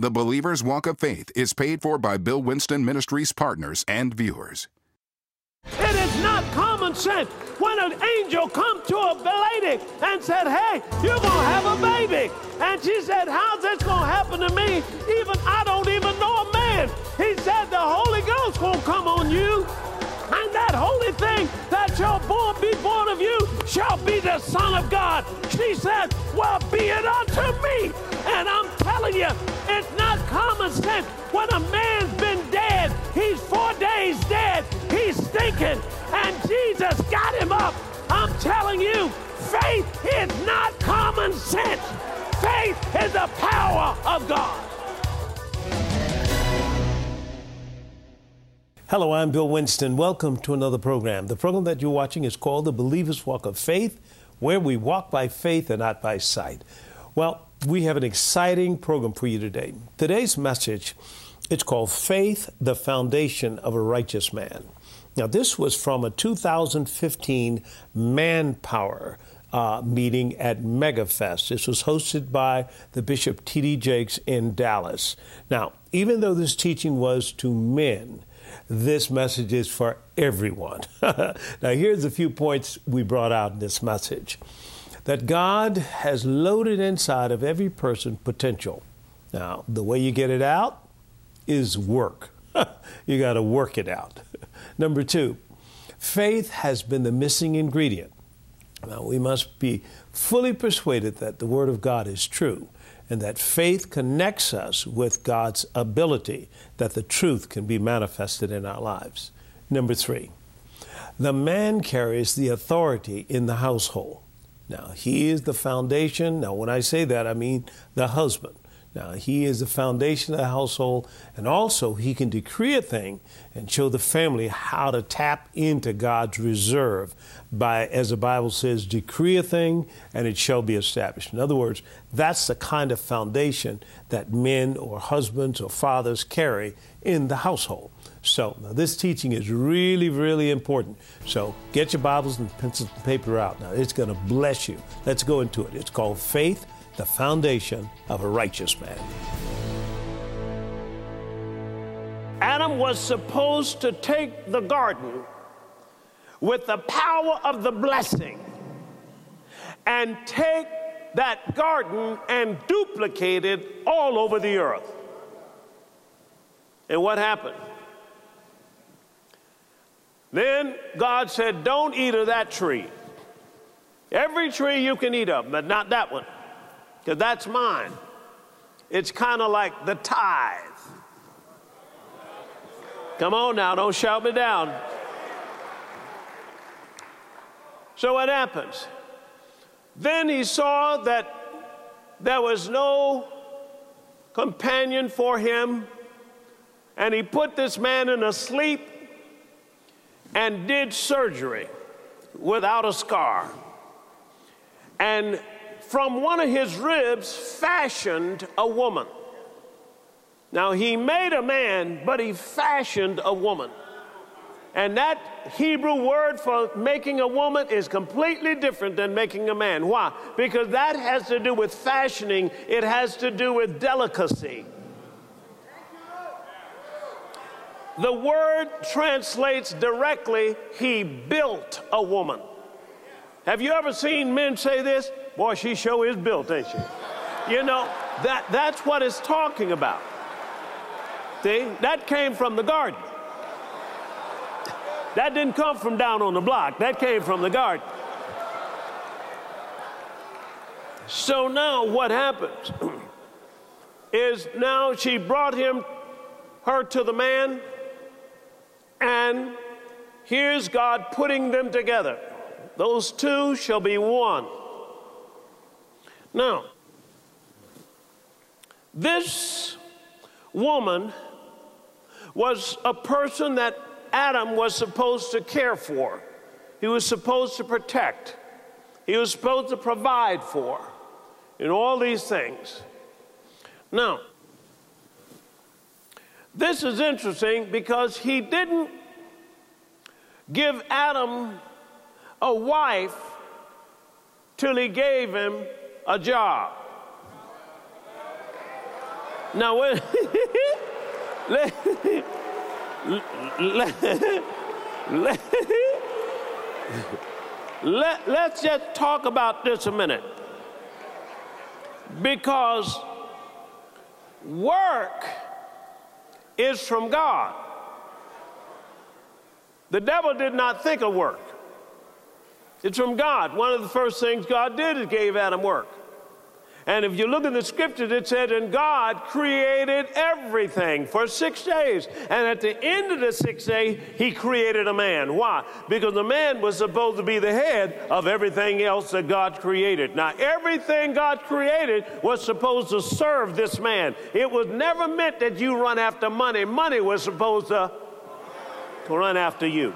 The Believer's Walk of Faith is paid for by Bill Winston Ministries partners and viewers. It is not common sense when an angel come to a lady and said, hey, you're going to have a baby. And she said, how's this going to happen to me? Even I don't even know a man. He said, the Holy Ghost won't come on you. And that holy thing that shall born be born of you shall be the Son of God. She said, well, be it unto me. And I'm telling you, it's not common sense. When a man's been dead, he's four days dead, he's stinking, and Jesus got him up. I'm telling you, faith is not common sense. Faith is the power of God. Hello, I'm Bill Winston. Welcome to another program. The program that you're watching is called The Believer's Walk of Faith, where we walk by faith and not by sight. Well, we have an exciting program for you today. Today's message it's called Faith, the Foundation of a Righteous Man. Now, this was from a 2015 Manpower uh, meeting at MegaFest. This was hosted by the Bishop T.D. Jakes in Dallas. Now, even though this teaching was to men, this message is for everyone. now, here's a few points we brought out in this message that God has loaded inside of every person potential. Now, the way you get it out is work. you got to work it out. Number two, faith has been the missing ingredient. Now, we must be fully persuaded that the Word of God is true and that faith connects us with God's ability that the truth can be manifested in our lives. Number three, the man carries the authority in the household. Now, he is the foundation. Now, when I say that, I mean the husband. Now, he is the foundation of the household, and also he can decree a thing and show the family how to tap into God's reserve by, as the Bible says, decree a thing and it shall be established. In other words, that's the kind of foundation that men or husbands or fathers carry in the household. So, now this teaching is really, really important. So, get your Bibles and pencils and paper out. Now, it's going to bless you. Let's go into it. It's called Faith the foundation of a righteous man. Adam was supposed to take the garden with the power of the blessing and take that garden and duplicate it all over the earth. And what happened? Then God said, Don't eat of that tree. Every tree you can eat of, but not that one because that's mine. It's kind of like the tithe. Come on now, don't shout me down. So what happens? Then he saw that there was no companion for him, and he put this man in a sleep and did surgery without a scar. And from one of his ribs fashioned a woman. Now, he made a man, but he fashioned a woman. And that Hebrew word for making a woman is completely different than making a man. Why? Because that has to do with fashioning, it has to do with delicacy. The word translates directly, he built a woman. Have you ever seen men say this? Boy, she sure is built, ain't she? You know, that, that's what it's talking about. See, that came from the garden. That didn't come from down on the block, that came from the garden. So now what happens is now she brought him, her to the man, and here's God putting them together. Those two shall be one. Now, this woman was a person that Adam was supposed to care for, he was supposed to protect, he was supposed to provide for, in all these things. Now, this is interesting because he didn't give Adam a wife till he gave him a job. Now, wait. let, let, let, let, let's just talk about this a minute. Because work is from God. The devil did not think of work. It's from God. One of the first things God did is gave Adam work. And if you look in the scriptures, it said, and God created everything for six days. And at the end of the sixth day, he created a man. Why? Because the man was supposed to be the head of everything else that God created. Now, everything God created was supposed to serve this man. It was never meant that you run after money. Money was supposed to, to run after you.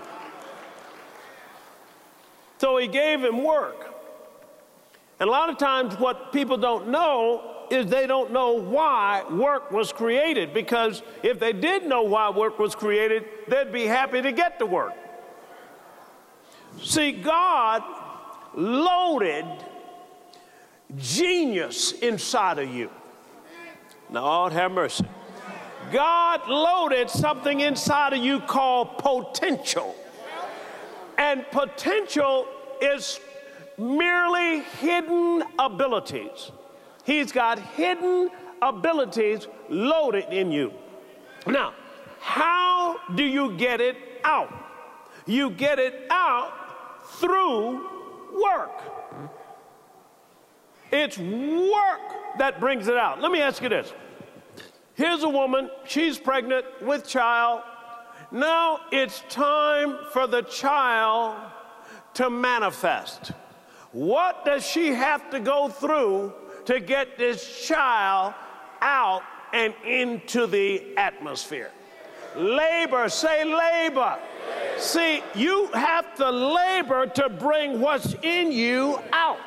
So he gave him work. And a lot of times, what people don't know is they don't know why work was created. Because if they did know why work was created, they'd be happy to get to work. See, God loaded genius inside of you. Lord have mercy. God loaded something inside of you called potential. And potential is merely hidden abilities. He's got hidden abilities loaded in you. Now, how do you get it out? You get it out through work. It's work that brings it out. Let me ask you this. Here's a woman, she's pregnant with child. Now it's time for the child to manifest. What does she have to go through to get this child out and into the atmosphere? Labor, say labor. See, you have to labor to bring what's in you out.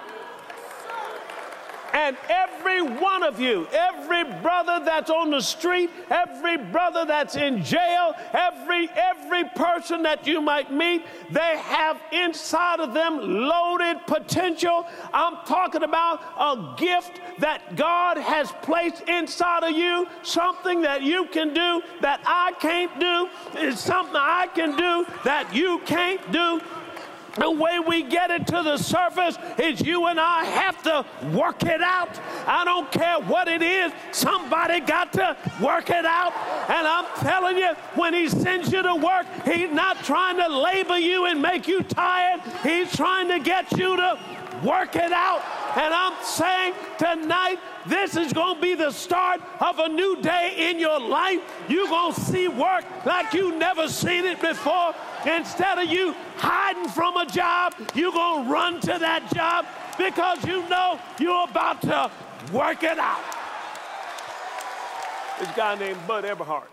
And every one of you, every brother that's on the street, every brother that's in jail, every every person that you might meet, they have inside of them loaded potential. I'm talking about a gift that God has placed inside of you, something that you can do that I can't do, is something I can do that you can't do. The way we get it to the surface is you and I have to work it out. I don't care what it is, somebody got to work it out. And I'm telling you, when He sends you to work, He's not trying to labor you and make you tired, He's trying to get you to work it out. And I'm saying tonight, this is going to be the start of a new day in your life. You're going to see work like you never seen it before. Instead of you hiding from a job, you're going to run to that job because you know you're about to work it out. This guy named Bud Everhart.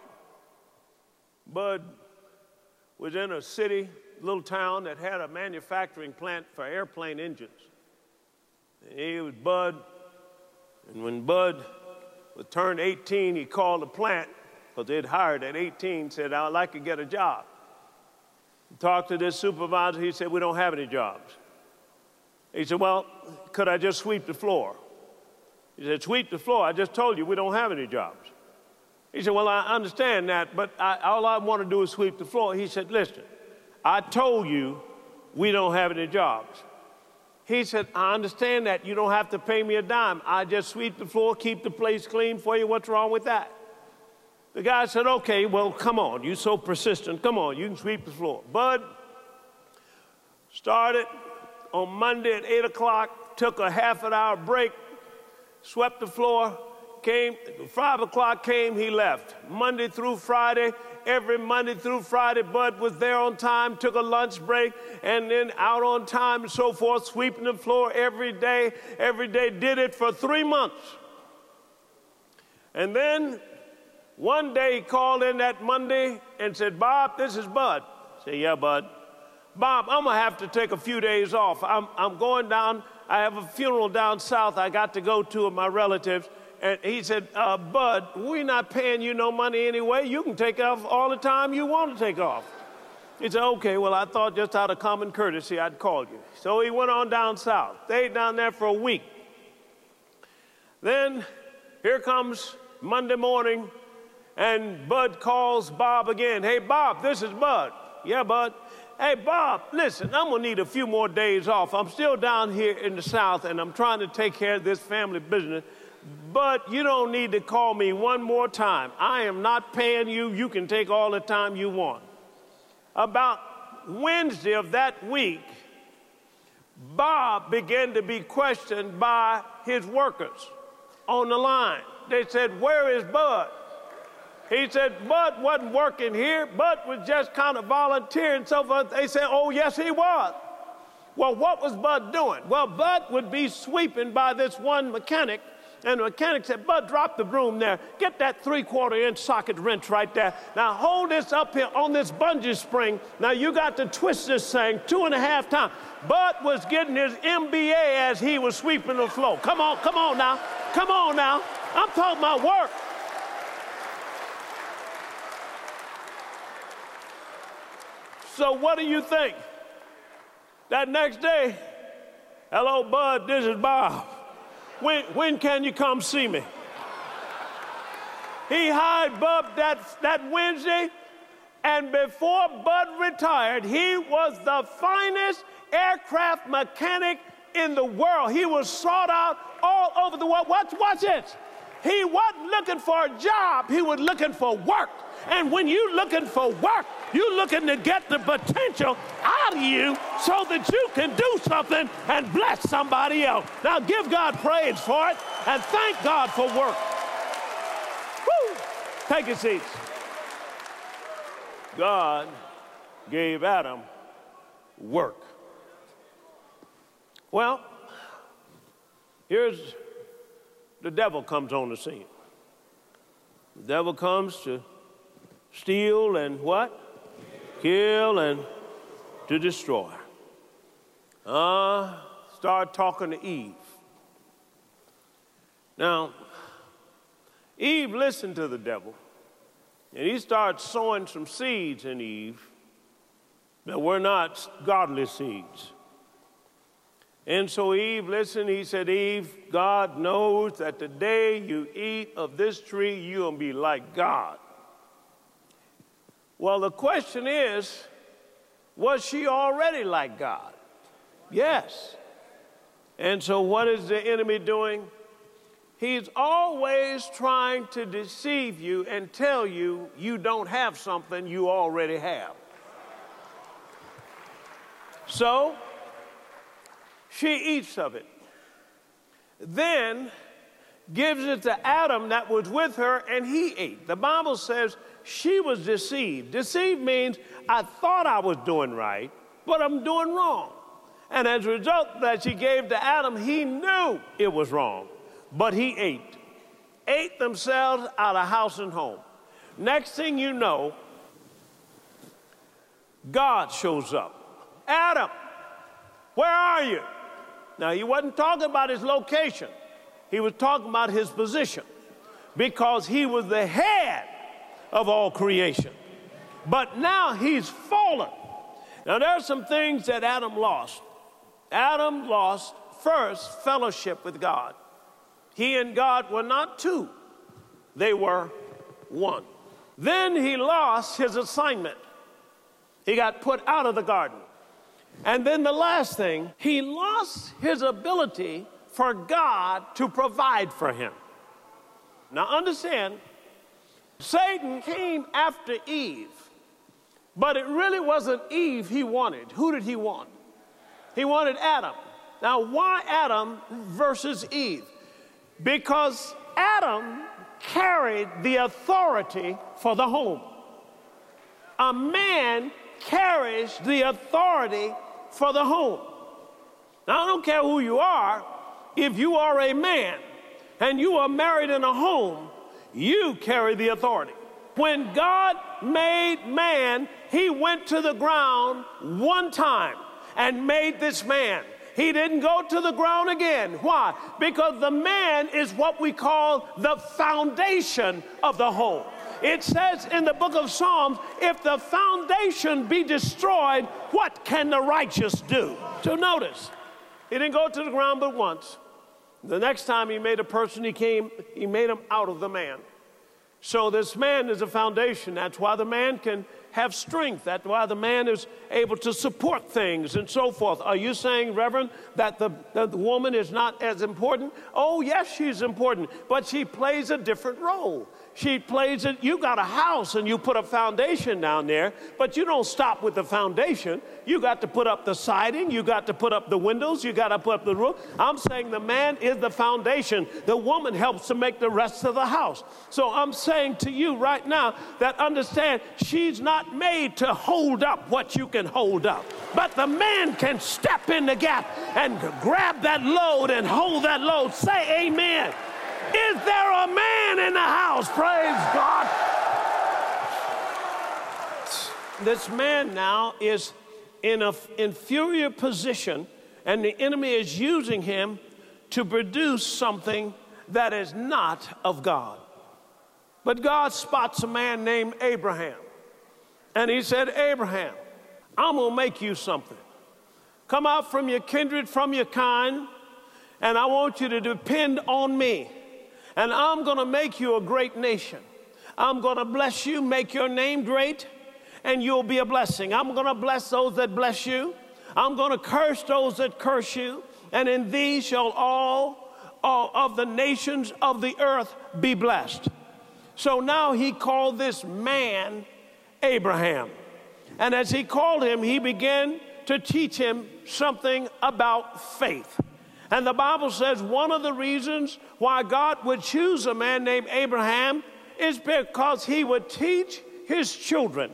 Bud was in a city, little town that had a manufacturing plant for airplane engines. He was Bud, and when Bud was turned 18, he called the plant because they'd hired at 18, said, I'd like to get a job talked to this supervisor. He said, We don't have any jobs. He said, Well, could I just sweep the floor? He said, Sweep the floor. I just told you we don't have any jobs. He said, Well, I understand that, but I, all I want to do is sweep the floor. He said, Listen, I told you we don't have any jobs. He said, I understand that. You don't have to pay me a dime. I just sweep the floor, keep the place clean for you. What's wrong with that? The guy said, Okay, well, come on. You're so persistent. Come on, you can sweep the floor. Bud started on Monday at 8 o'clock, took a half an hour break, swept the floor, came, 5 o'clock came, he left. Monday through Friday, every Monday through Friday, Bud was there on time, took a lunch break, and then out on time and so forth, sweeping the floor every day, every day, did it for three months. And then one day he called in that Monday and said, Bob, this is Bud. I said, Yeah, Bud. Bob, I'm going to have to take a few days off. I'm, I'm going down, I have a funeral down south I got to go to of my relatives. And he said, uh, Bud, we're not paying you no money anyway. You can take off all the time you want to take off. He said, okay, well, I thought just out of common courtesy I'd call you. So he went on down south, stayed down there for a week. Then here comes Monday morning, and Bud calls Bob again. Hey, Bob, this is Bud. Yeah, Bud. Hey, Bob, listen, I'm to need a few more days off. I'm still down here in the South, and I'm trying to take care of this family business. But you don't need to call me one more time. I am not paying you. You can take all the time you want. About Wednesday of that week, Bob began to be questioned by his workers on the line. They said, Where is Bud? He said, Bud wasn't working here. Bud was just kind of volunteering so. They said, Oh, yes, he was. Well, what was Bud doing? Well, Bud would be sweeping by this one mechanic and the mechanic said, Bud, drop the broom there. Get that three quarter inch socket wrench right there. Now hold this up here on this bungee spring. Now you got to twist this thing two and a half times. Bud was getting his MBA as he was sweeping the floor. Come on, come on now. Come on now. I'm talking about work. So what do you think? That next day, hello, Bud, this is Bob. When, when can you come see me? He hired Bud that, that Wednesday, and before Bud retired, he was the finest aircraft mechanic in the world. He was sought out all over the world. Watch, watch this. He wasn't looking for a job, he was looking for work. And when you're looking for work, you're looking to get the potential out of you so that you can do something and bless somebody else. Now give God praise for it and thank God for work. Woo! Take your seats. God gave Adam work. Well, here's the devil comes on the scene. The devil comes to steal and what? Kill and to destroy. Uh, start talking to Eve. Now, Eve listened to the devil, and he started sowing some seeds in Eve that were not godly seeds. And so Eve listened. He said, Eve, God knows that the day you eat of this tree, you'll be like God. Well, the question is, was she already like God? Yes. And so, what is the enemy doing? He's always trying to deceive you and tell you you don't have something you already have. So, she eats of it. Then gives it to Adam that was with her, and he ate. The Bible says she was deceived. Deceived means I thought I was doing right, but I'm doing wrong. And as a result that she gave to Adam, he knew it was wrong, but he ate. Ate themselves out of house and home. Next thing you know, God shows up. Adam, where are you? Now, he wasn't talking about his location, he was talking about his position because he was the head of all creation. But now he's fallen. Now, there are some things that Adam lost. Adam lost first fellowship with God. He and God were not two, they were one. Then he lost his assignment. He got put out of the garden. And then the last thing, he lost his ability for God to provide for him. Now, understand, Satan came after Eve, but it really wasn't Eve he wanted. Who did he want? He wanted Adam. Now, why Adam versus Eve? Because Adam carried the authority for the home. A man carries the authority for the home. Now, I don't care who you are, if you are a man and you are married in a home, you carry the authority. When God made man, he went to the ground one time and made this man. He didn't go to the ground again. Why? Because the man is what we call the foundation of the home. It says in the book of Psalms, if the foundation be destroyed, what can the righteous do? So notice, he didn't go to the ground but once. The next time he made a person, he came, he made him out of the man. So this man is a foundation. That's why the man can have strength. That's why the man is able to support things and so forth. Are you saying, Reverend, that the, that the woman is not as important? Oh, yes, she's important, but she plays a different role she plays it. You got a house and you put a foundation down there, but you don't stop with the foundation. You got to put up the siding, you got to put up the windows, you got to put up the roof. I'm saying the man is the foundation. The woman helps to make the rest of the house. So I'm saying to you right now that understand she's not made to hold up what you can hold up, but the man can step in the gap and grab that load and hold that load. Say amen. Is there a man in the house? Praise God. This man now is in an inferior position, and the enemy is using him to produce something that is not of God. But God spots a man named Abraham, and he said, Abraham, I'm gonna make you something. Come out from your kindred, from your kind, and I want you to depend on me and I'm going to make you a great nation. I'm going to bless you, make your name great, and you'll be a blessing. I'm going to bless those that bless you. I'm going to curse those that curse you, and in thee shall all, all of the nations of the earth be blessed. So now he called this man Abraham. And as he called him, he began to teach him something about faith. And the Bible says one of the reasons why God would choose a man named Abraham is because he would teach his children.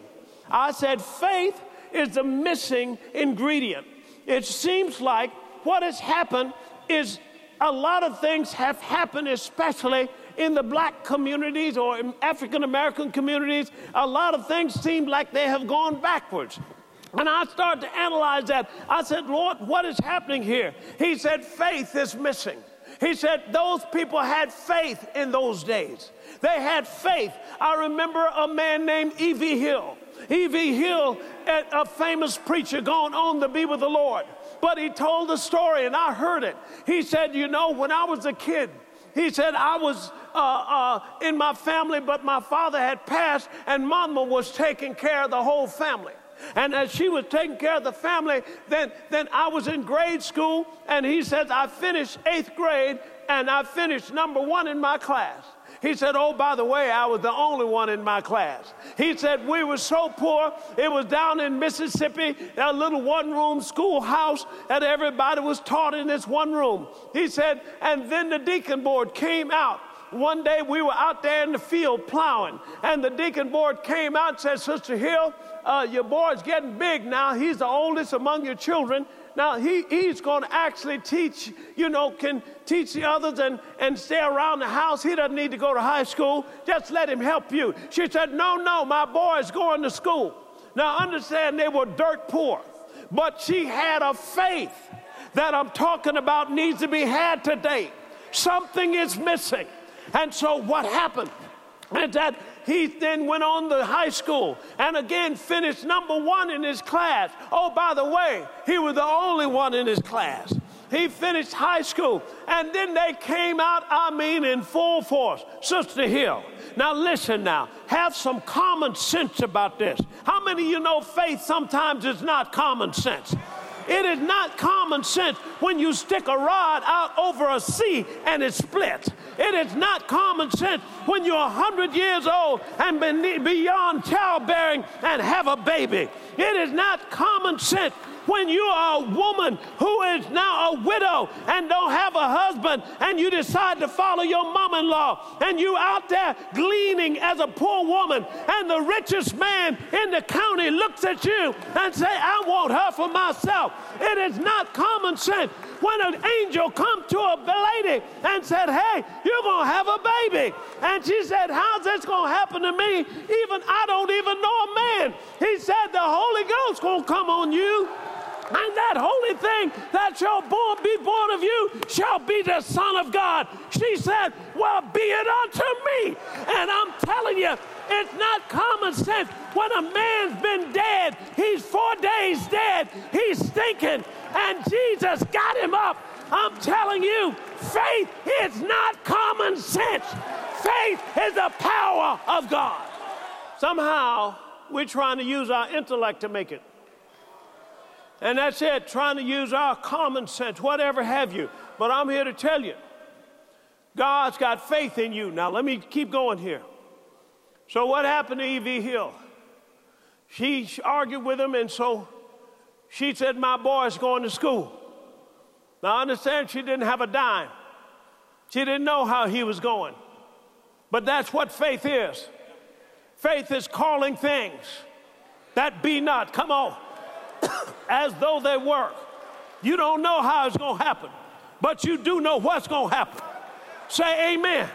I said, faith is the missing ingredient. It seems like what has happened is a lot of things have happened, especially in the black communities or African American communities. A lot of things seem like they have gone backwards. And I started to analyze that. I said, Lord, what is happening here? He said, faith is missing. He said, those people had faith in those days. They had faith. I remember a man named E.V. Hill. E.V. Hill, a famous preacher, gone on to be with the Lord. But he told the story, and I heard it. He said, You know, when I was a kid, he said, I was uh, uh, in my family, but my father had passed, and mama was taking care of the whole family. And as she was taking care of the family, then, then I was in grade school, and he says, I finished eighth grade, and I finished number one in my class. He said, Oh, by the way, I was the only one in my class. He said, We were so poor, it was down in Mississippi, a little one room schoolhouse, that everybody was taught in this one room. He said, And then the deacon board came out one day we were out there in the field plowing, and the deacon board came out and said, Sister Hill, uh, your boy's getting big now. He's the oldest among your children. Now he, he's going to actually teach, you know, can teach the others and, and stay around the house. He doesn't need to go to high school. Just let him help you. She said, No, no, my boy's going to school. Now understand they were dirt poor, but she had a faith that I'm talking about needs to be had today. Something is missing. And so what happened? And that he then went on to high school and again finished number one in his class. Oh, by the way, he was the only one in his class. He finished high school and then they came out, I mean, in full force. Sister Hill. Now, listen now, have some common sense about this. How many of you know faith sometimes is not common sense? It is not common sense when you stick a rod out over a sea and it splits. It is not common sense when you're 100 years old and beyond childbearing and have a baby. It is not common sense when you are a woman who is now a widow and don't have a husband and you decide to follow your mom-in-law and you out there gleaning as a poor woman and the richest man in the county looks at you and say i want her for myself it is not common sense when an angel come to a lady and said hey you're going to have a baby and she said how's this going to happen to me even i don't even know a man he said the holy ghost going to come on you and that holy thing that shall born, be born of you shall be the Son of God. She said, Well, be it unto me. And I'm telling you, it's not common sense. When a man's been dead, he's four days dead, he's stinking, and Jesus got him up. I'm telling you, faith is not common sense. Faith is the power of God. Somehow, we're trying to use our intellect to make it. And that's it, trying to use our common sense, whatever have you. But I'm here to tell you, God's got faith in you. Now, let me keep going here. So, what happened to E.V. Hill? She argued with him, and so she said, My boy's going to school. Now, I understand she didn't have a dime, she didn't know how he was going. But that's what faith is. Faith is calling things that be not, come on, as though they were. You don't know how it's going to happen, but you do know what's going to happen. Say amen.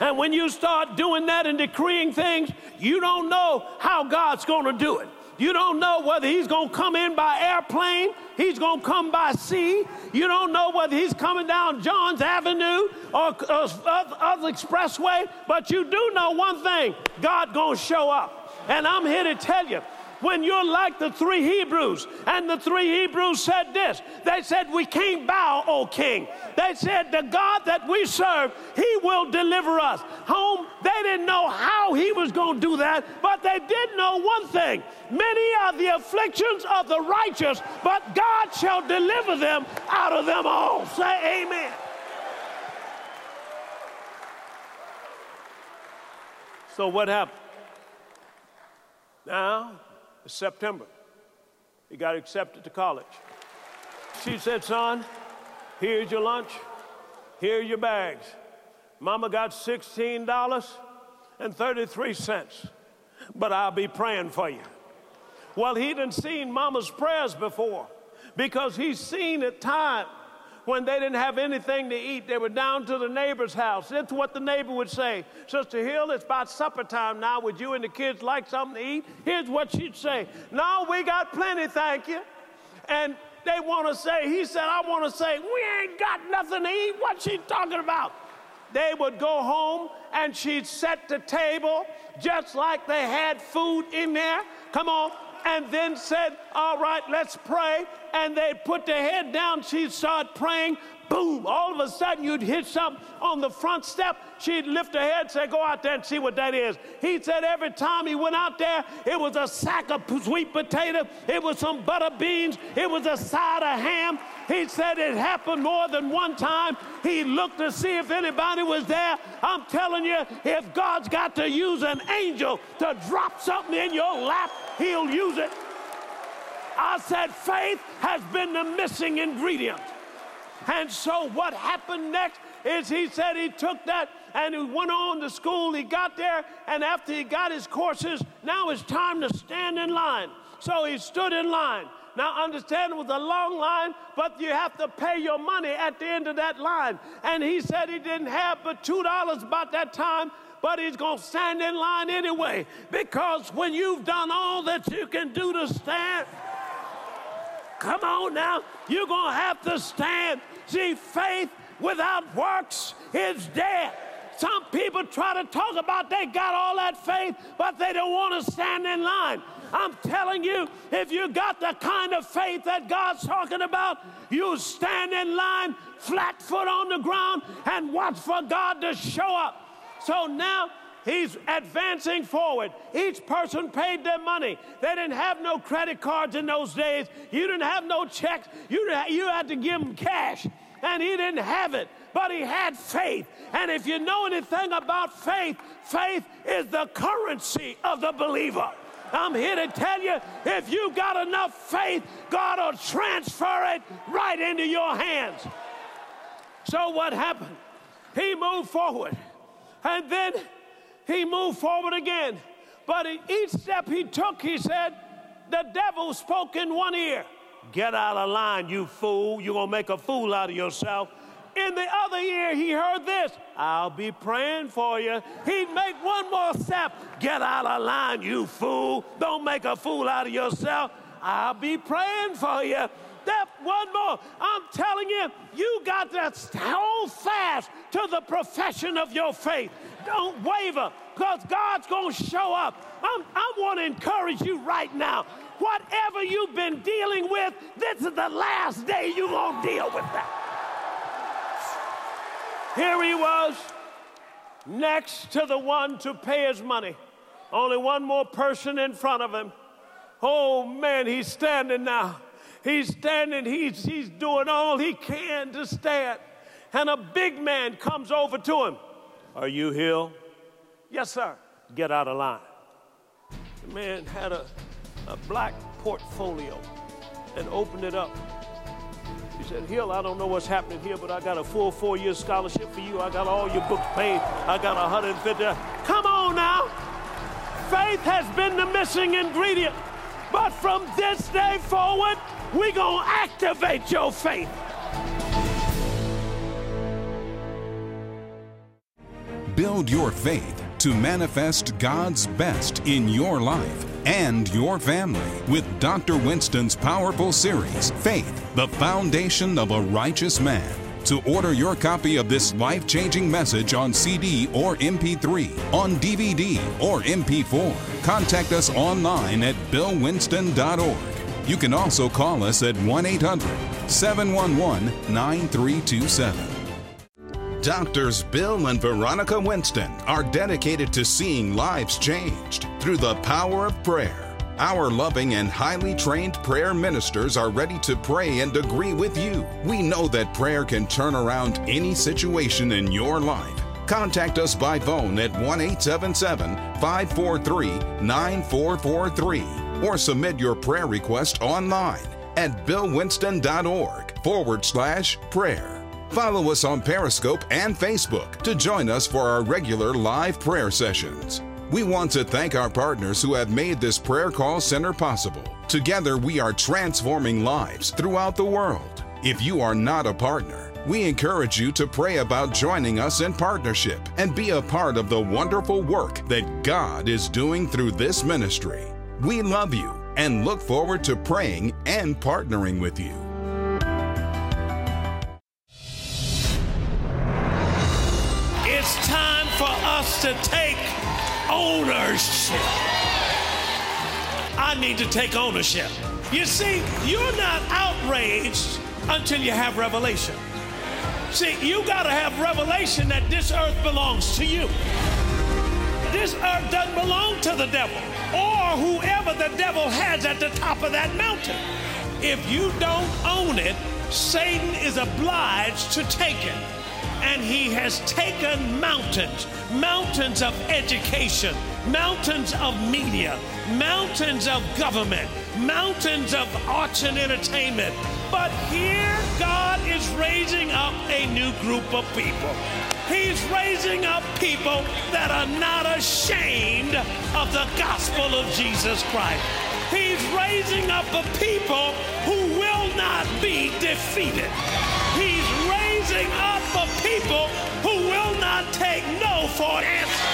And when you start doing that and decreeing things, you don't know how God's going to do it. You don't know whether he's going to come in by airplane, he's going to come by sea. You don't know whether he's coming down Johns Avenue or uh, other expressway, but you do know one thing God going to show up. And I'm here to tell you, when you're like the three Hebrews. And the three Hebrews said this They said, We can't bow, O king. They said, The God that we serve, he will deliver us. Home, they didn't know how he was going to do that, but they did know one thing many are the afflictions of the righteous, but God shall deliver them out of them all. Say amen. So, what happened? Now, September. He got accepted to college. She said, Son, here's your lunch, here are your bags. Mama got $16.33, but I'll be praying for you. Well, he didn't seen Mama's prayers before because he's seen it time when they didn't have anything to eat, they were down to the neighbor's house. That's what the neighbor would say. Sister Hill, it's about supper time now. Would you and the kids like something to eat? Here's what she'd say No, we got plenty, thank you. And they want to say, he said, I want to say, we ain't got nothing to eat. What's she talking about? They would go home and she'd set the table just like they had food in there. Come on, and then said, All right, let's pray. And they'd put their head down. She'd start praying. Boom. All of a sudden, you'd hit something on the front step. She'd lift her head and say, Go out there and see what that is. He said every time he went out there, it was a sack of sweet potato, it was some butter beans, it was a side of ham. He said it happened more than one time. He looked to see if anybody was there. I'm telling you, if God's got to use an angel to drop something in your lap, he'll use it. I said, faith has been the missing ingredient. And so, what happened next is he said he took that and he went on to school. He got there, and after he got his courses, now it's time to stand in line. So he stood in line. Now, understand it was a long line, but you have to pay your money at the end of that line. And he said he didn't have but $2 about that time, but he's going to stand in line anyway. Because when you've done all that you can do to stand, come on now, you're going to have to stand. See, faith without works is dead. Some people try to talk about they got all that faith, but they don't want to stand in line. I'm telling you, if you got the kind of faith that God's talking about, you stand in line, flat foot on the ground, and watch for God to show up. So now he's advancing forward. Each person paid their money. They didn't have no credit cards in those days. You didn't have no checks. You, you had to give them cash. And he didn't have it, but he had faith. And if you know anything about faith, faith is the currency of the believer. I'm here to tell you if you've got enough faith, God will transfer it right into your hands. So what happened? He moved forward. And then he moved forward again. But each step he took, he said, the devil spoke in one ear. Get out of line, you fool. You're going to make a fool out of yourself. In the other ear, he heard this I'll be praying for you. He'd make one more step. Get out of line, you fool. Don't make a fool out of yourself. I'll be praying for you. That one more. I'm telling you, you got to hold fast to the profession of your faith. Don't waver because God's going to show up. I'm, I want to encourage you right now. Whatever you've been dealing with, this is the last day you're going to deal with that. Here he was. next to the one to pay his money. Only one more person in front of him. Oh man, he's standing now. He's standing, he's, he's doing all he can to stand. And a big man comes over to him. Are you Hill? Yes, sir. Get out of line. The man had a, a black portfolio and opened it up. Said, Hill, I don't know what's happening here, but I got a full four year scholarship for you. I got all your books paid. I got 150. Come on now. Faith has been the missing ingredient. But from this day forward, we're going to activate your faith. Build your faith to manifest God's best in your life and your family with Dr. Winston's powerful series, Faith, the Foundation of a Righteous Man. To order your copy of this life changing message on CD or MP3, on DVD or MP4, contact us online at billwinston.org. You can also call us at 1 800 711 9327. Doctors Bill and Veronica Winston are dedicated to seeing lives changed through the power of prayer. Our loving and highly trained prayer ministers are ready to pray and agree with you. We know that prayer can turn around any situation in your life. Contact us by phone at 1 877 543 9443 or submit your prayer request online at billwinston.org forward slash prayer. Follow us on Periscope and Facebook to join us for our regular live prayer sessions. We want to thank our partners who have made this prayer call center possible. Together, we are transforming lives throughout the world. If you are not a partner, we encourage you to pray about joining us in partnership and be a part of the wonderful work that God is doing through this ministry. We love you and look forward to praying and partnering with you. To take ownership. I need to take ownership. You see, you're not outraged until you have revelation. See, you got to have revelation that this earth belongs to you. This earth doesn't belong to the devil or whoever the devil has at the top of that mountain. If you don't own it, Satan is obliged to take it and he has taken mountains mountains of education, mountains of media, mountains of government, mountains of arts and entertainment. But here, God is raising up a new group of people. He's raising up people that are not ashamed of the gospel of Jesus Christ. He's raising up a people who will not be defeated. He's raising up a people who will not take no for an answer.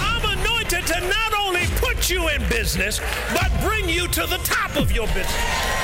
I'm anointed to not only put you in business, but bring you to the top of your business.